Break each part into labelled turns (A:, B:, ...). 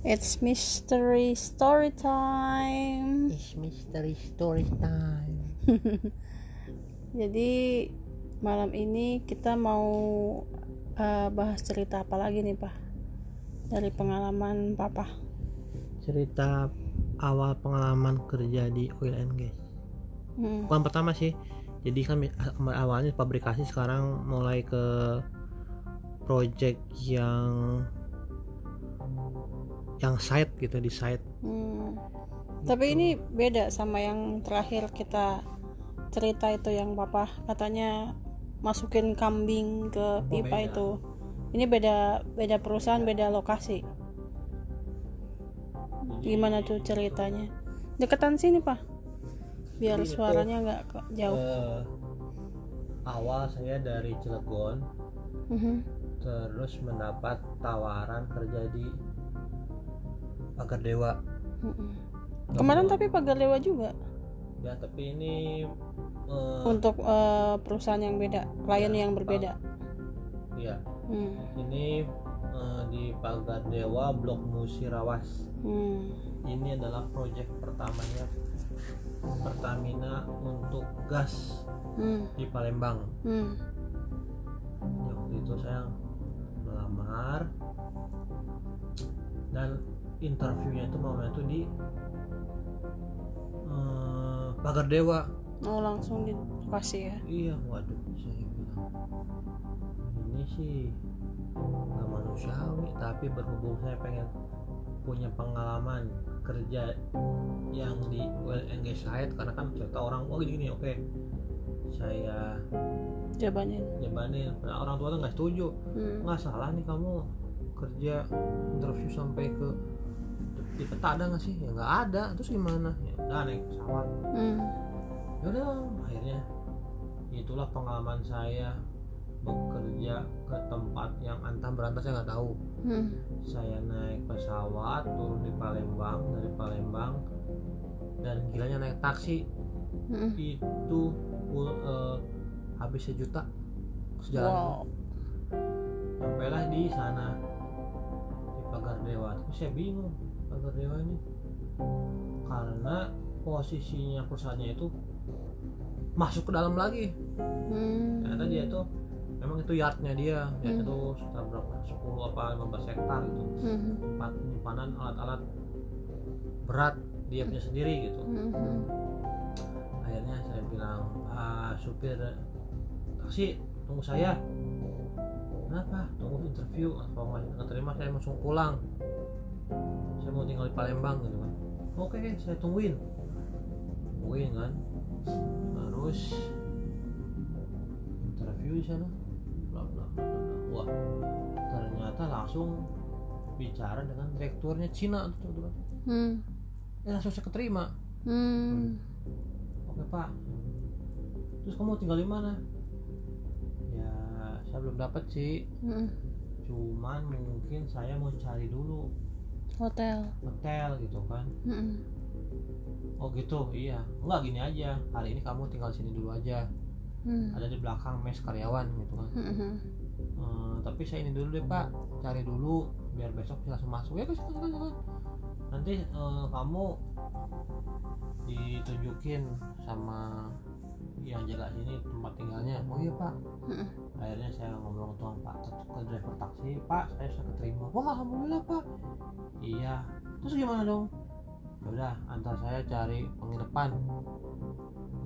A: It's mystery story time.
B: It's mystery story time.
A: Jadi malam ini kita mau uh, bahas cerita apa lagi nih pak? Dari pengalaman papa.
B: Cerita awal pengalaman kerja di oil and gas.
A: Hmm.
B: Bukan pertama sih. Jadi kan awalnya pabrikasi sekarang mulai ke project yang yang site gitu di site
A: hmm. tapi ini beda sama yang terakhir kita cerita itu yang papa katanya masukin kambing ke pipa oh, itu. Ini beda beda perusahaan beda. lokasi. Gimana tuh ceritanya? Deketan sini pak. Biar Jadi suaranya nggak jauh. uh,
B: awal saya dari Cilegon. Uh mhm. -huh. terus mendapat tawaran kerja di pagar dewa.
A: Mm kemarin tapi pagar dewa juga?
B: Ya tapi ini
A: uh, untuk uh, perusahaan yang beda klien ya, yang berbeda?
B: Iya. Hmm. ini uh, di pagar dewa blok musirawas hmm. ini adalah proyek pertamanya Pertamina untuk gas hmm. di Palembang. Hmm. waktu itu saya melamar dan interviewnya itu mau itu di uh, pagar dewa.
A: Oh langsung dikasih ya?
B: Iya waduh saya bilang ini sih nggak manusiawi tapi berhubung saya pengen punya pengalaman kerja yang di well engaged side karena kan cerita orang oh gini, gini oke. Okay. saya
A: jabanin.
B: jabanin. Nah, orang tua tuh nggak setuju. Hmm. nggak salah nih kamu kerja interview sampai ke di peta ada nggak sih? Ya nggak ada. Terus gimana? Ya udah naik pesawat hmm. ya udah akhirnya itulah pengalaman saya bekerja ke tempat yang antah berantah saya nggak tahu. Hmm. saya naik pesawat turun di Palembang dari Palembang dan gilanya naik taksi. Hmm. itu uh, habis sejuta sejalan. Wow. sampailah di sana di pagar dewa. Terus saya bingung pagar dewa ini. Karena posisinya perusahaannya itu masuk ke dalam lagi. Hmm. ternyata dia itu memang itu yardnya dia. Yardnya hmm. itu sekitar berapa? 10 apa 15 hektar gitu. Hmm. tempat penyimpanan alat-alat berat dia punya sendiri gitu. Hmm. akhirnya saya bilang ah supir taksi tunggu saya. Kenapa? Tunggu interview. Kalau nggak terima saya langsung pulang saya mau tinggal di Palembang gitu kan. Oke saya tungguin. Tungguin kan. Terus interview di sana. Bla bla bla wah ternyata langsung bicara dengan direkturnya Cina tuh tuh kan hmm. eh langsung saya keterima. Hmm. oke pak. Terus kamu tinggal di mana? Ya saya belum dapat sih hmm. cuman mungkin saya mau cari dulu
A: hotel.
B: Hotel gitu kan? Mm -mm. oh gitu iya. Enggak gini aja. Hari ini kamu tinggal sini dulu aja. Mm. ada di belakang mes karyawan gitu kan. Mm -hmm. tapi saya ini dulu deh pak. Cari dulu biar besok bisa langsung masuk. Ya kan nanti uh, kamu ditunjukin sama yang jaga sini tempat tinggalnya. Oh iya pak. Hmm. akhirnya saya ngomong tuh pak ke, ke driver taksi. Pak saya sudah keterima. Wah alhamdulillah pak. Iya. Terus gimana dong? Ya udah antar saya cari penginapan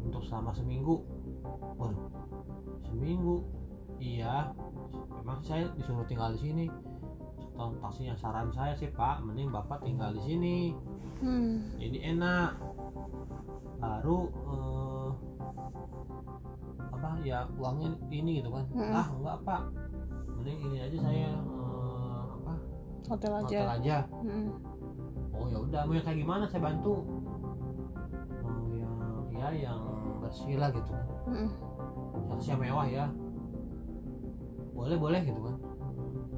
B: untuk selama seminggu. Waduh seminggu? Iya. Memang saya disuruh tinggal di sini? Tahun taksinya saran saya sih pak. Mending bapak tinggal di sini. Hmm. jadi enak. Baru eh, apa? Ya uangnya ini gitu kan. Hmm. ah enggak pak. Mending ini aja saya eh, apa?
A: Hotel aja.
B: Hotel aja. Hmm. oh ya udah. Mau yang kayak gimana? Saya bantu. Mau yang ya yang bersih lah gitu kan. Hmm. yang mewah ya. Boleh boleh gitu kan.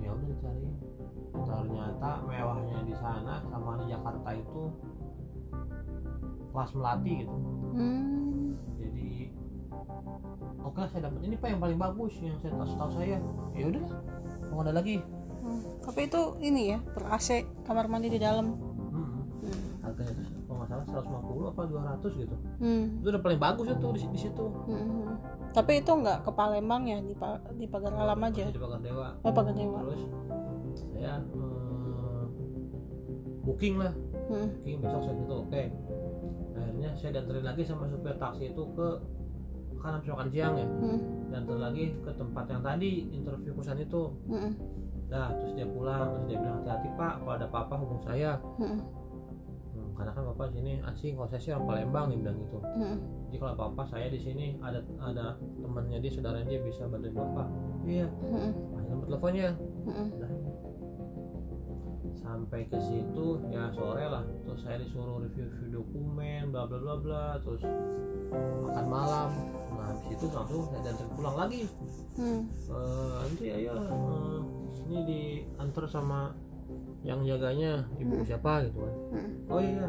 B: Ya udah dicari ternyata mewahnya di sana sama di Jakarta itu kelas melati gitu. Hmm. Oke saya dapat ini pak yang paling bagus yang saya tahu, tahu saya ya udah mau ada lagi
A: hmm. tapi itu ini ya ber AC kamar mandi di dalam
B: hmm. Hmm. harganya tuh kalau nggak salah 150 apa 200 gitu hmm. itu udah paling bagus itu di, di situ hmm.
A: tapi itu nggak ke Palembang ya di, di pagar alam aja
B: di pagar dewa
A: oh pagar dewa
B: terus saya hmm, booking lah hmm. booking besok saya itu oke okay. akhirnya saya diantarin lagi sama supir taksi itu ke kan habis makan siang ya hmm. diantar lagi ke tempat yang tadi interview perusahaan itu hmm. nah terus dia pulang terus dia bilang hati-hati pak kalau ada apa-apa hubung saya hmm. Hmm, karena kan bapak sini asing kalau saya sih orang Palembang nih bilang gitu hmm. jadi kalau apa-apa saya di sini ada ada temannya dia saudaranya dia bisa bantuin bapak iya hmm. nomor teleponnya hmm. Nah, sampai ke situ ya sore lah. Terus saya disuruh review-review dokumen bla bla bla bla. Terus makan malam. Nah habis itu langsung saya dan pulang lagi. Hmm. uh, nanti ayo uh, ini diantar sama yang jaganya ibu hmm. siapa gitu kan. Hmm. oh iya.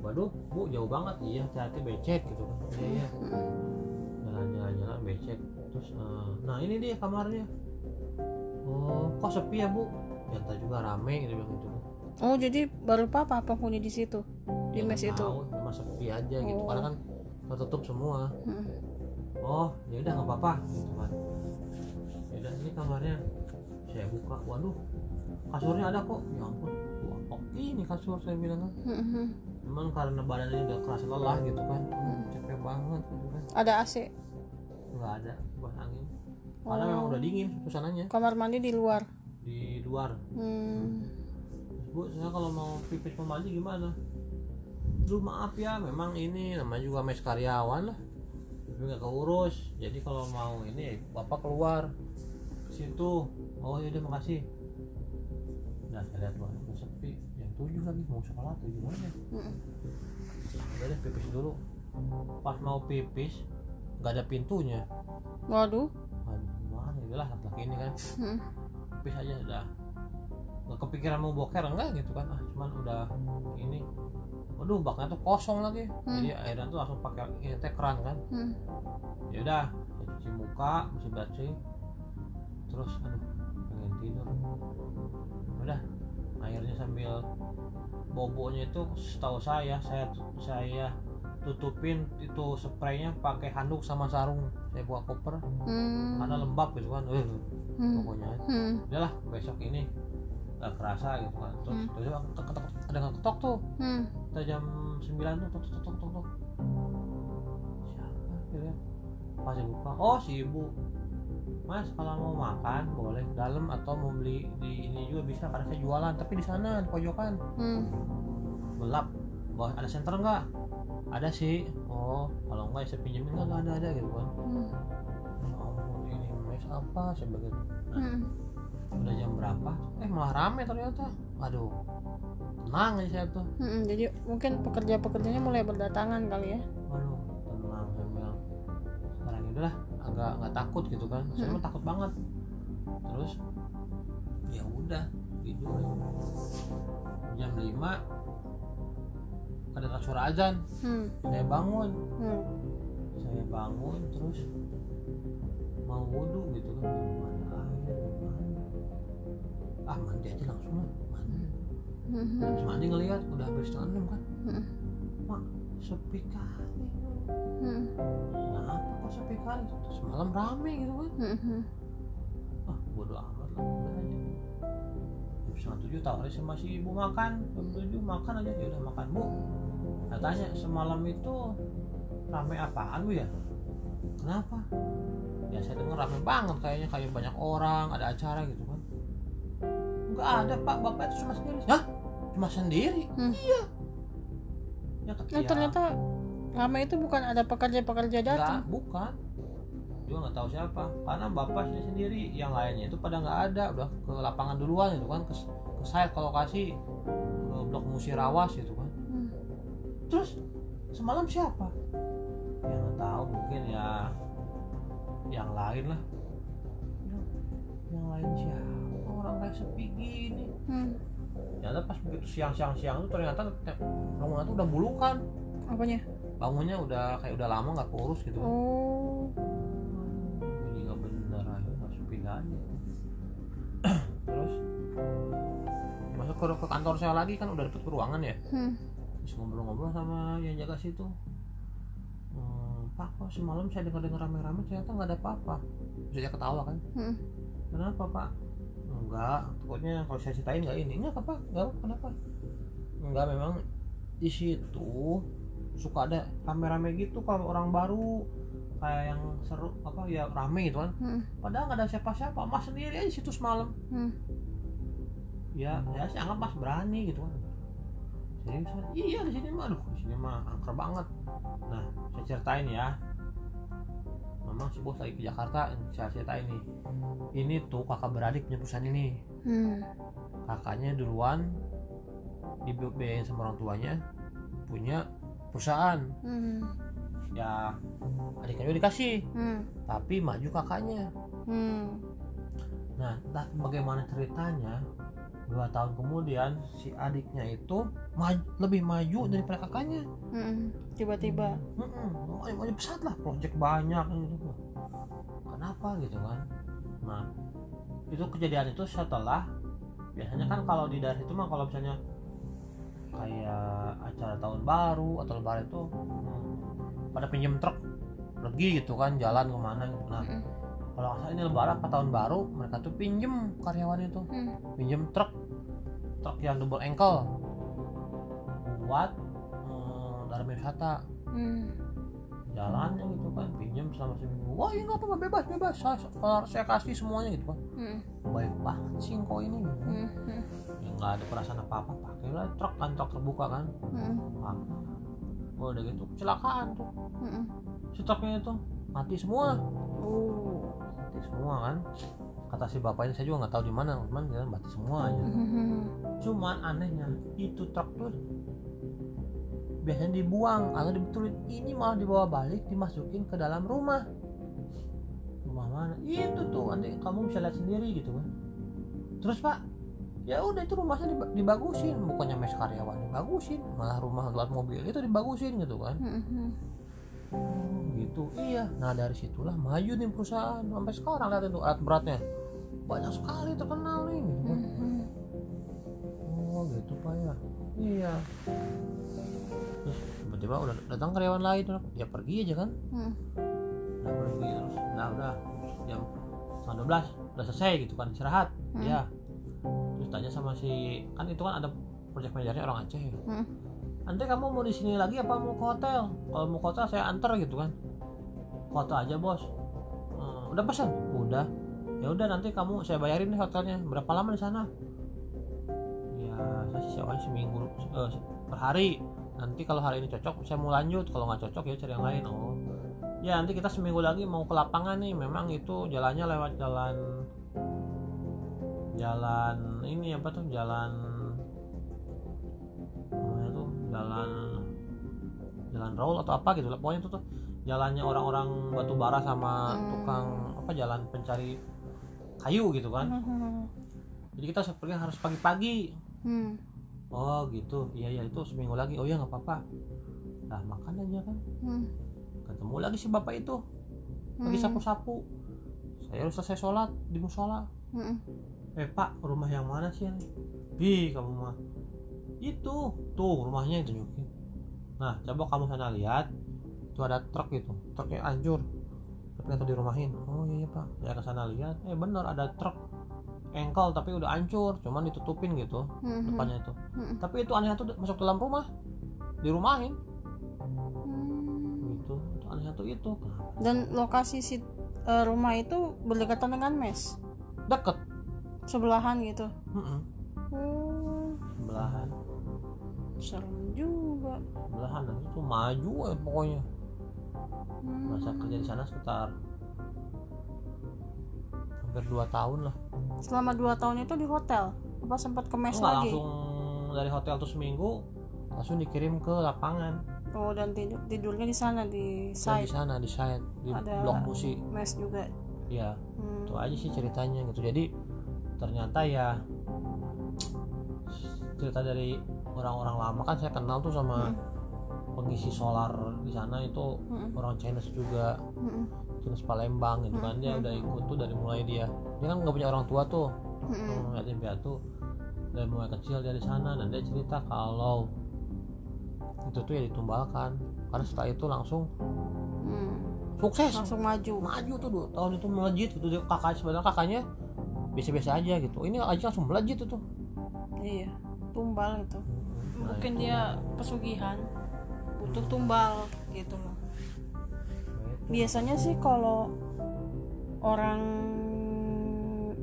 B: Waduh bu jauh banget. Iya hati becek gitu kan. Iya iya. Jalan-jalan jalan becek. Terus uh, nah ini dia kamarnya. Oh kok sepi ya bu ternyata juga rame gitu bilang gitu.
A: Oh jadi baru papa penghuni di situ di ya, mes itu?
B: cuma sepi aja oh. gitu. Karena kan tertutup semua. Hmm. oh ya udah nggak apa-apa. Gitu kan ya udah ini kamarnya saya buka. Waduh kasurnya ada kok. Ya ampun. Wah kok ini kasur saya bilang kan. Hmm. memang karena badannya udah keras lelah gitu kan hmm. capek banget gitu kan
A: ada AC
B: nggak ada buat angin. Karena memang udah dingin suasananya.
A: Kamar mandi di luar
B: di luar. Hmm. bu saya kalau mau pipis mau mandi gimana? Lu maaf ya memang ini namanya juga mes karyawan lah. Tapi nggak keurus. Jadi kalau mau ini bapak keluar ke situ. Oh ya udah makasih. Nah saya lihat wah sepi. Jam tujuh lagi mau sekolah tuh gimana hmm. udah deh pipis dulu. Pas mau pipis nggak ada pintunya.
A: Waduh.
B: Aduh, mana ya? Lah laki ini kan habis aja udah nggak kepikiran mau boker enggak gitu kan. Ah cuman udah ini waduh baknya tuh kosong lagi. Hmm. jadi akhirnya tuh langsung pakai ini teh keran kan. Hmm. ya udah cuci muka mesti bersih terus aduh pengen tidur. Udah airnya sambil bobonya itu setahu saya saya saya tutupin itu spraynya pakai handuk sama sarung. Saya buka koper. Hmm. karena lembab gitu kan. Uh, hmm. pokoknya. Hmm. udahlah besok ini nggak kerasa gitu kan. Terus hmm. terus ketok, ketok, ada nggak ketok tuh. Hmm. kita jam 9 tuh tok tok tok tok tok siapa kira? Pas buka oh si ibu. Mas kalau mau makan boleh dalam atau mau beli di ini juga bisa karena saya jualan. Tapi di sana di pojokan. Hmm. gelap. Ada center enggak ada sih. Oh kalau enggak ya saya pinjemin enggak ada ada gitu kan. Hmm. oh ini mes apa saya begitu nah, hmm. udah jam berapa? Eh malah rame ternyata. Aduh tenang aja saya tuh.
A: Hmm, jadi mungkin pekerja pekerjanya mulai berdatangan kali ya?
B: Aduh tenang saya bilang. Sekarang ini lah agak nggak takut gitu kan. Saya hmm. mah takut banget. Terus ya udah tidur. Jam 5 ada suara azan hmm. saya bangun hmm. saya bangun terus mau wudhu gitu kan mana air gimana ah mandi aja langsung lah mandi hmm. habis mandi ngeliat udah hampir setengah enam kan hmm. mak sepi kali hmm. kenapa kok sepi kali semalam rame gitu kan hmm. ah bodo amat lah udah aja jam setengah tujuh tawarin sama si ibu makan jam tujuh makan aja ya udah makan bu katanya semalam itu rame apaan bu ya? Kenapa? Ya saya dengar rame banget kayaknya kayak banyak orang ada acara gitu kan. Nggak ada pak. Bapak itu cuma sendiri. Hah? cuma sendiri? Hmm. iya.
A: Ya, ya, ternyata rame itu bukan ada pekerja-pekerja datang.
B: bukan. Juga nggak tahu siapa. Karena bapak sendiri sendiri yang lainnya itu pada nggak ada. Udah ke lapangan duluan itu kan. Ke, ke site ke lokasi ke blok musirawas itu kan. Terus semalam siapa? Ya nggak tahu mungkin ya yang lain lah. Yang lain siapa? Orang kayak sepi gini. Hmm. ternyata pas begitu siang-siang siang itu ternyata bangunan itu udah bulukan
A: apanya?
B: Bangunnya udah kayak udah lama nggak kurus gitu.
A: Oh.
B: Ke, ke kantor saya lagi kan udah dapet ruangan ya?
A: Hmm.
B: Terus ngobrol-ngobrol sama yang jaga situ. Hmm, pak kok semalam saya dengar-dengar rame-rame ternyata nggak ada apa-apa. Terus dia ketawa kan?
A: Hmm.
B: kenapa pak? Enggak takutnya kalau saya ceritain nggak ini. Enggak apa enggak apa, kenapa? Enggak memang di situ suka ada rame-rame gitu kalau orang baru kayak yang seru apa ya rame gitu kan.
A: Hmm.
B: padahal nggak ada siapa-siapa mas sendiri aja di situ semalam.
A: Hmm.
B: ya ya saya anggap mas berani gitu kan jadi iya di sini mah aduh di sini mah angker banget nah saya ceritain ya memang si bos lagi ke Jakarta saya ceritain nih ini tuh kakak beradik punya perusahaan ini
A: Hmm.
B: kakaknya duluan dibiayain sama orang tuanya punya perusahaan
A: Hmm.
B: ya adiknya juga dikasih
A: Hmm.
B: tapi maju kakaknya
A: Hmm.
B: nah entah bagaimana ceritanya dua tahun kemudian si adiknya itu maju, lebih maju daripada kakaknya.
A: Tiba-tiba.
B: Mm-mm, maju, maju pesat lah project banyak gitu kenapa gitu kan nah itu kejadian itu setelah biasanya kan kalau di daerah itu mah kalau misalnya kayak acara tahun baru atau lebaran itu hmm, pada pinjem truk pergi gitu kan jalan ke mana gitu nah
A: Hmm.
B: Kalau nggak salah ini lebaran apa tahun baru mereka tuh pinjem karyawan itu
A: Hmm.
B: pinjem truk truk yang double ankle buat hmm, dari wisata
A: Hmm.
B: jalannya gitu kan pinjam selama seminggu wah nggak apa-apa bebas bebas saya, saya, kasih semuanya gitu kan
A: Hmm.
B: baik banget sih kok ini gitu kan.
A: Hmm. Hmm.
B: ya nggak ada perasaan apa apa pakailah truk kan truk terbuka kan
A: Hmm.
B: Wah, Wah, udah gitu kecelakaan tuh
A: Hmm.
B: si truknya itu mati semua
A: Oh.
B: Mati semua kan? Kata si bapaknya saya juga nggak tahu di mana cuman dia mati semua aja.
A: Hmm.
B: cuman anehnya itu truk tuh biasanya dibuang atau dibetulin. Ini malah dibawa balik dimasukin ke dalam rumah. Rumah mana? Itu tuh nanti kamu bisa lihat sendiri gitu kan? Terus pak ya udah itu rumahnya diba- dibagusin. Bukannya mes karyawan dibagusin. Malah rumah buat mobil itu dibagusin gitu kan?
A: Hmm.
B: Oh, gitu iya nah dari situlah maju nih perusahaan sampai sekarang lihat itu alat beratnya banyak sekali terkenal nih gitu kan.
A: Hmm.
B: Oh gitu pak ya Iya Terus tiba-tiba udah datang karyawan lain Dia pergi aja kan
A: Hmm.
B: Udah pergi terus Udah udah Jam setengah 12 Udah selesai gitu kan istirahat
A: Hmm.
B: Iya Terus tanya sama si Kan itu kan ada project manajernya orang Aceh ya.
A: Hmm.
B: Nanti kamu mau di sini lagi apa mau ke hotel? Kalau mau ke hotel saya antar gitu kan Hotel aja bos. "Hmm, Udah pesan? Udah. Ya udah nanti kamu saya bayarin deh hotelnya. Berapa lama di sana? Ya saya sisanya seminggu eh, per hari. Nanti kalau hari ini cocok saya mau lanjut. Kalau nggak cocok ya cari yang lain. Oh. Ya nanti kita seminggu lagi mau ke lapangan nih. Memang itu jalannya lewat jalan jalan ini apa tuh? Jalan namanya tuh jalan jalan roll atau apa gitu pokoknya itu tuh jalannya orang-orang batu bara sama
A: Hmm.
B: tukang apa jalan pencari kayu gitu kan.
A: Hmm.
B: jadi kita pergi harus pagi-pagi.
A: Hmm.
B: oh gitu. Iya iya itu seminggu lagi. Oh ya nggak apa-apa. Nah makan aja kan.
A: Hmm.
B: ketemu lagi si bapak itu. Lagi
A: Hmm.
B: sapu-sapu. Saya harus selesai sholat di musola.
A: Hmm.
B: eh pak rumah yang mana sih ini? Ih kamu mah. Itu. Tuh rumahnya itu tunjukin nah coba kamu sana lihat itu ada truk gitu truknya hancur. Tapi nggak dirumahin. Oh iya, iya pak. Saya ke sana lihat. Eh bener ada truk engkel tapi udah hancur. Cuman ditutupin gitu
A: Hmm.
B: depannya itu.
A: Hmm.
B: tapi itu anehnya tuh masuk dalam rumah. Dirumahin.
A: Hmm.
B: gitu. Itu anehnya tuh itu.
A: Dan lokasi si eh, rumah itu berdekatan dengan mes,
B: deket.
A: Sebelahan gitu.
B: Mm-mm.
A: Oh,
B: belahan
A: serem juga.
B: belahan dan itu maju ya pokoknya. Masa kerja di sana sekitar hampir dua tahun lah
A: Selama dua tahun itu di hotel, apa sempat ke mes
B: Enggak
A: lagi?
B: langsung dari hotel tuh seminggu langsung dikirim ke lapangan
A: Oh, dan tidur tidurnya di sana di
B: di
A: site
B: sana di site di
A: Ada-
B: blok busi
A: mes juga.
B: ya
A: Hmm.
B: itu aja sih ceritanya gitu jadi ternyata ya cerita dari orang-orang lama kan saya kenal tuh sama
A: Hmm.
B: Pengisi solar di sana itu
A: Hmm.
B: orang Chinese juga
A: Hmm.
B: Chinese Palembang gitu kan. Dia udah ikut tuh dari mulai dia dia kan nggak punya orang tua tuh.
A: Hmm.
B: hmm, yatim piatu dari mulai kecil dia di sana dan dia cerita kalau itu tuh ya ditumbalkan. Karena setelah itu langsung hmm. sukses.
A: Langsung maju.
B: Maju tuh dua tahun itu melejit gitu. Dia kakak sebenarnya kakaknya biasa-biasa aja gitu. Ini aja langsung melejit itu
A: iya tumbal itu. Nah, mungkin itu. dia pesugihan butuh tumbal gitu loh. Biasanya sih kalau orang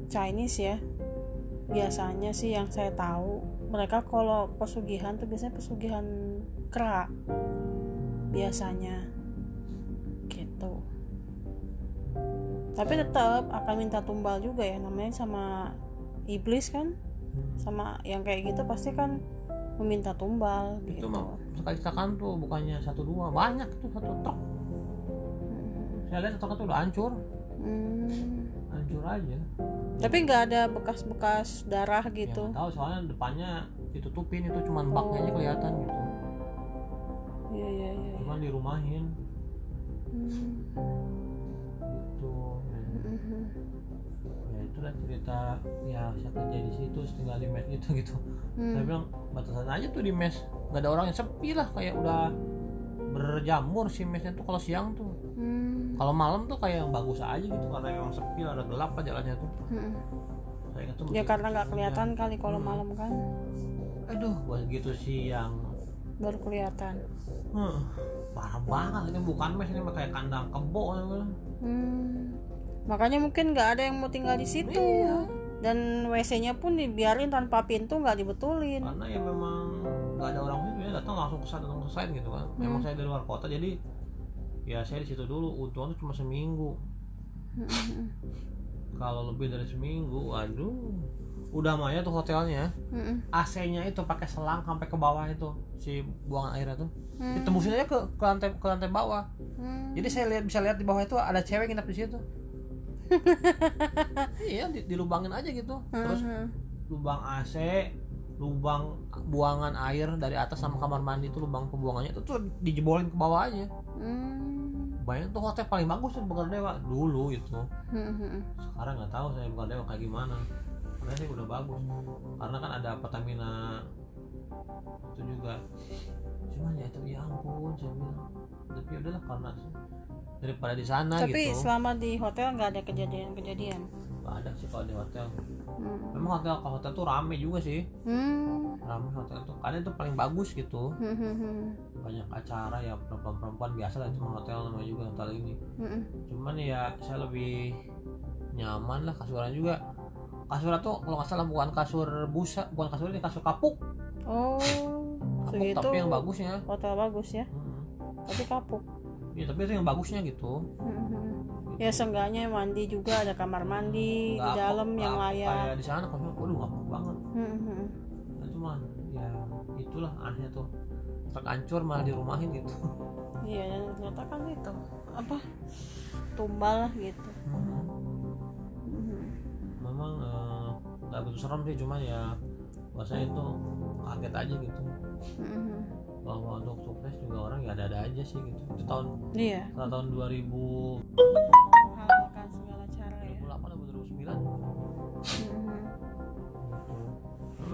A: Chinese ya biasanya sih yang saya tahu mereka kalau pesugihan tuh biasanya pesugihan kera biasanya. Gitu. Tapi tetap akan minta tumbal juga ya namanya sama iblis kan sama yang kayak gitu pasti kan meminta tumbal
B: itu gitu. mah sekali sekali tuh bukannya satu dua banyak tuh satu truk hmm. saya lihat truk itu udah hancur hmm. hancur aja
A: tapi nggak ada bekas-bekas darah ya, gitu
B: ya, tahu soalnya depannya ditutupin itu cuma oh. baknya aja kelihatan gitu
A: iya iya iya
B: cuman dirumahin hmm. gitu ya. Ya itulah cerita ya saya kerja di situ tinggal di mes gitu gitu hmm. saya bilang batasan aja tuh di mes nggak ada orang yang sepi lah kayak udah berjamur si mesnya tuh kalau siang tuh hmm. kalau malam tuh kayak yang bagus aja gitu karena memang sepi ada gelap aja jalannya tuh hmm.
A: saya tuh ya karena nggak kelihatan kali kalau hmm. malam kan
B: aduh buat gitu siang
A: baru kelihatan
B: hmm, parah banget ini bukan mes ini kayak kandang kebo
A: hmm. Makanya mungkin nggak ada yang mau tinggal di situ iya. dan WC-nya pun dibiarin tanpa pintu nggak dibetulin
B: karena ya memang nggak ada orang itu ya datang langsung ke langsung ke sana gitu kan hmm. memang saya dari luar kota jadi ya saya di situ dulu untung tuh cuma seminggu hmm. kalau lebih dari seminggu waduh udah maya tuh hotelnya hmm. AC-nya itu pakai selang sampai ke bawah itu si buangan airnya tuh hmm. ditembusin aja ke, ke lantai ke lantai bawah hmm. jadi saya lihat bisa lihat di bawah itu ada cewek nginep di situ iya dilubangin aja gitu. Terus lubang AC lubang buangan air dari atas sama kamar mandi itu lubang pembuangannya itu tuh dijebolin ke bawah aja. Hmm. banyak tuh hotel paling bagus tuh Dewa dulu itu hmm. sekarang nggak tahu saya Dewa kayak gimana. Karena sih udah bagus. Karena kan ada Pertamina itu juga cuman ya itu ya ampun saya bilang tapi ya udahlah karena daripada di sana
A: tapi gitu. selama di hotel nggak ada kejadian-kejadian
B: nggak ada sih kalau di hotel hmm. memang hotel kalau hotel tuh rame juga sih hmm. rame hotel tuh karena itu paling bagus gitu hmm. hmm, hmm. banyak acara ya perempuan-perempuan biasa lah cuma hotel namanya juga hotel ini hmm. cuman ya saya lebih nyaman lah kasuran juga kasur tuh kalau nggak salah bukan kasur busa bukan kasur ini kasur kapuk
A: oh
B: kapuk segitu. tapi yang bagusnya
A: hotel bagus ya. Hmm. tapi kapuk
B: ya tapi itu yang bagusnya gitu.
A: Hmm ya seenggaknya mandi juga ada kamar mandi di dalam yang layak
B: kayak di sana kan waduh ngapuk banget. Hmm. nah, cuman ya itulah anehnya tuh. Terkancur malah dirumahin gitu.
A: Iya dan ternyata kan itu apa tumbal gitu. Hmm.
B: Hmm. memang eh, nggak uh, begitu serem sih cuman ya bahasa itu kaget aja gitu. Hmm. bahwa untuk sukses juga orang ya ada-ada aja sih gitu. Itu tahun
A: iya.
B: Tahun 2000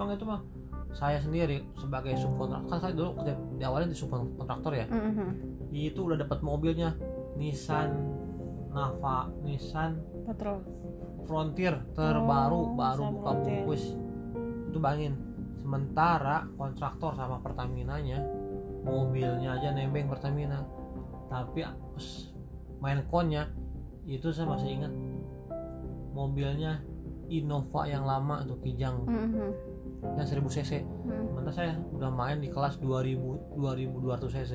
B: memang itu mah saya sendiri sebagai subkontraktor kan saya dulu di awalnya di subkontraktor ya. Mm-hmm. itu udah dapat mobilnya Nissan Nava Nissan
A: Patrol.
B: Frontier terbaru oh, baru buka bungkus. Itu bangin sementara kontraktor sama Pertamina nya mobilnya aja nembeng Pertamina tapi main konnya itu saya masih ingat mobilnya Innova yang lama tuh Kijang mm-hmm. yang 1000 cc mm-hmm. saya udah main di kelas 2000 2200 cc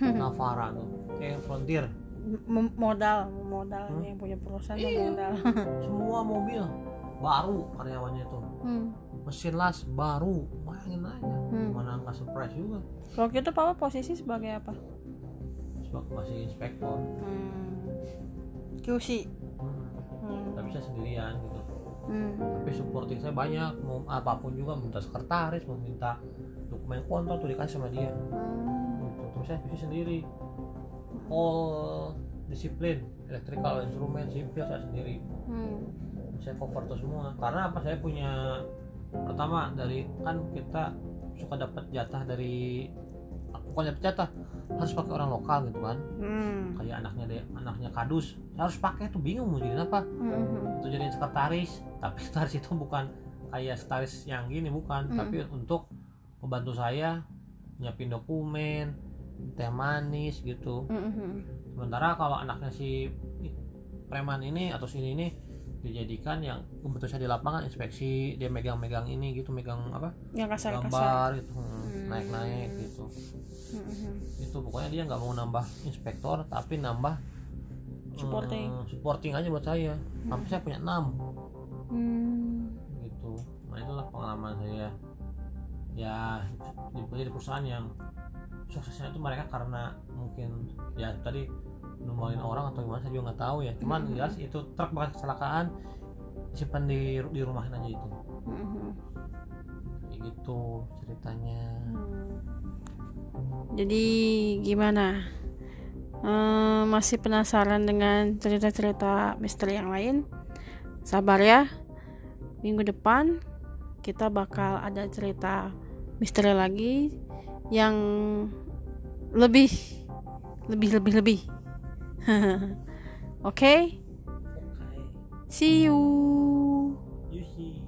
B: Navara tuh kayak Frontier
A: M modal modal hmm? yang punya perusahaan iya. modal
B: semua mobil baru karyawannya itu hmm. Mesin las baru bayangin aja hmm. mana nggak surprise juga
A: waktu itu papa posisi sebagai apa
B: masih inspektor hmm.
A: QC
B: hmm. Hmm. tapi saya sendirian gitu hmm. tapi supporting saya banyak mau apa pun juga minta sekretaris mau minta dokumen kontrak tuh dikasih sama dia hmm. gitu. terus saya bisa sendiri all disiplin electrical instrumen sipil saya sendiri hmm. saya cover tuh semua karena apa saya punya pertama dari kan kita suka dapat jatah dari pokoknya dapat jatah harus pakai orang lokal gitu kan hmm. kayak anaknya deh anaknya kadus harus pakai tuh bingung mau jadi apa hmm. untuk jadi sekretaris tapi sekretaris itu bukan kayak sekretaris yang gini bukan hmm. tapi untuk membantu saya nyiapin dokumen teh manis gitu hmm. sementara kalau anaknya si preman ini atau sini ini dijadikan yang kebetulan di lapangan inspeksi dia megang-megang ini gitu megang apa
A: yang kasar,
B: gambar
A: kasar.
B: gitu hmm. naik-naik gitu hmm. itu pokoknya dia nggak mau nambah inspektor tapi nambah
A: supporting
B: hmm, supporting aja buat saya hmm. sampai saya punya enam hmm. gitu nah itulah pengalaman saya ya di, di perusahaan yang suksesnya itu mereka karena mungkin ya tadi numpangin orang atau gimana saya juga nggak tahu ya. Cuman mm -hmm. jelas itu truk bekas kecelakaan simpan di di rumahin aja itu. Mm -hmm. kayak gitu ceritanya.
A: Jadi gimana? Ehm, masih penasaran dengan cerita-cerita misteri yang lain? Sabar ya minggu depan kita bakal ada cerita misteri lagi yang lebih lebih lebih lebih okay? okay? See you. You see.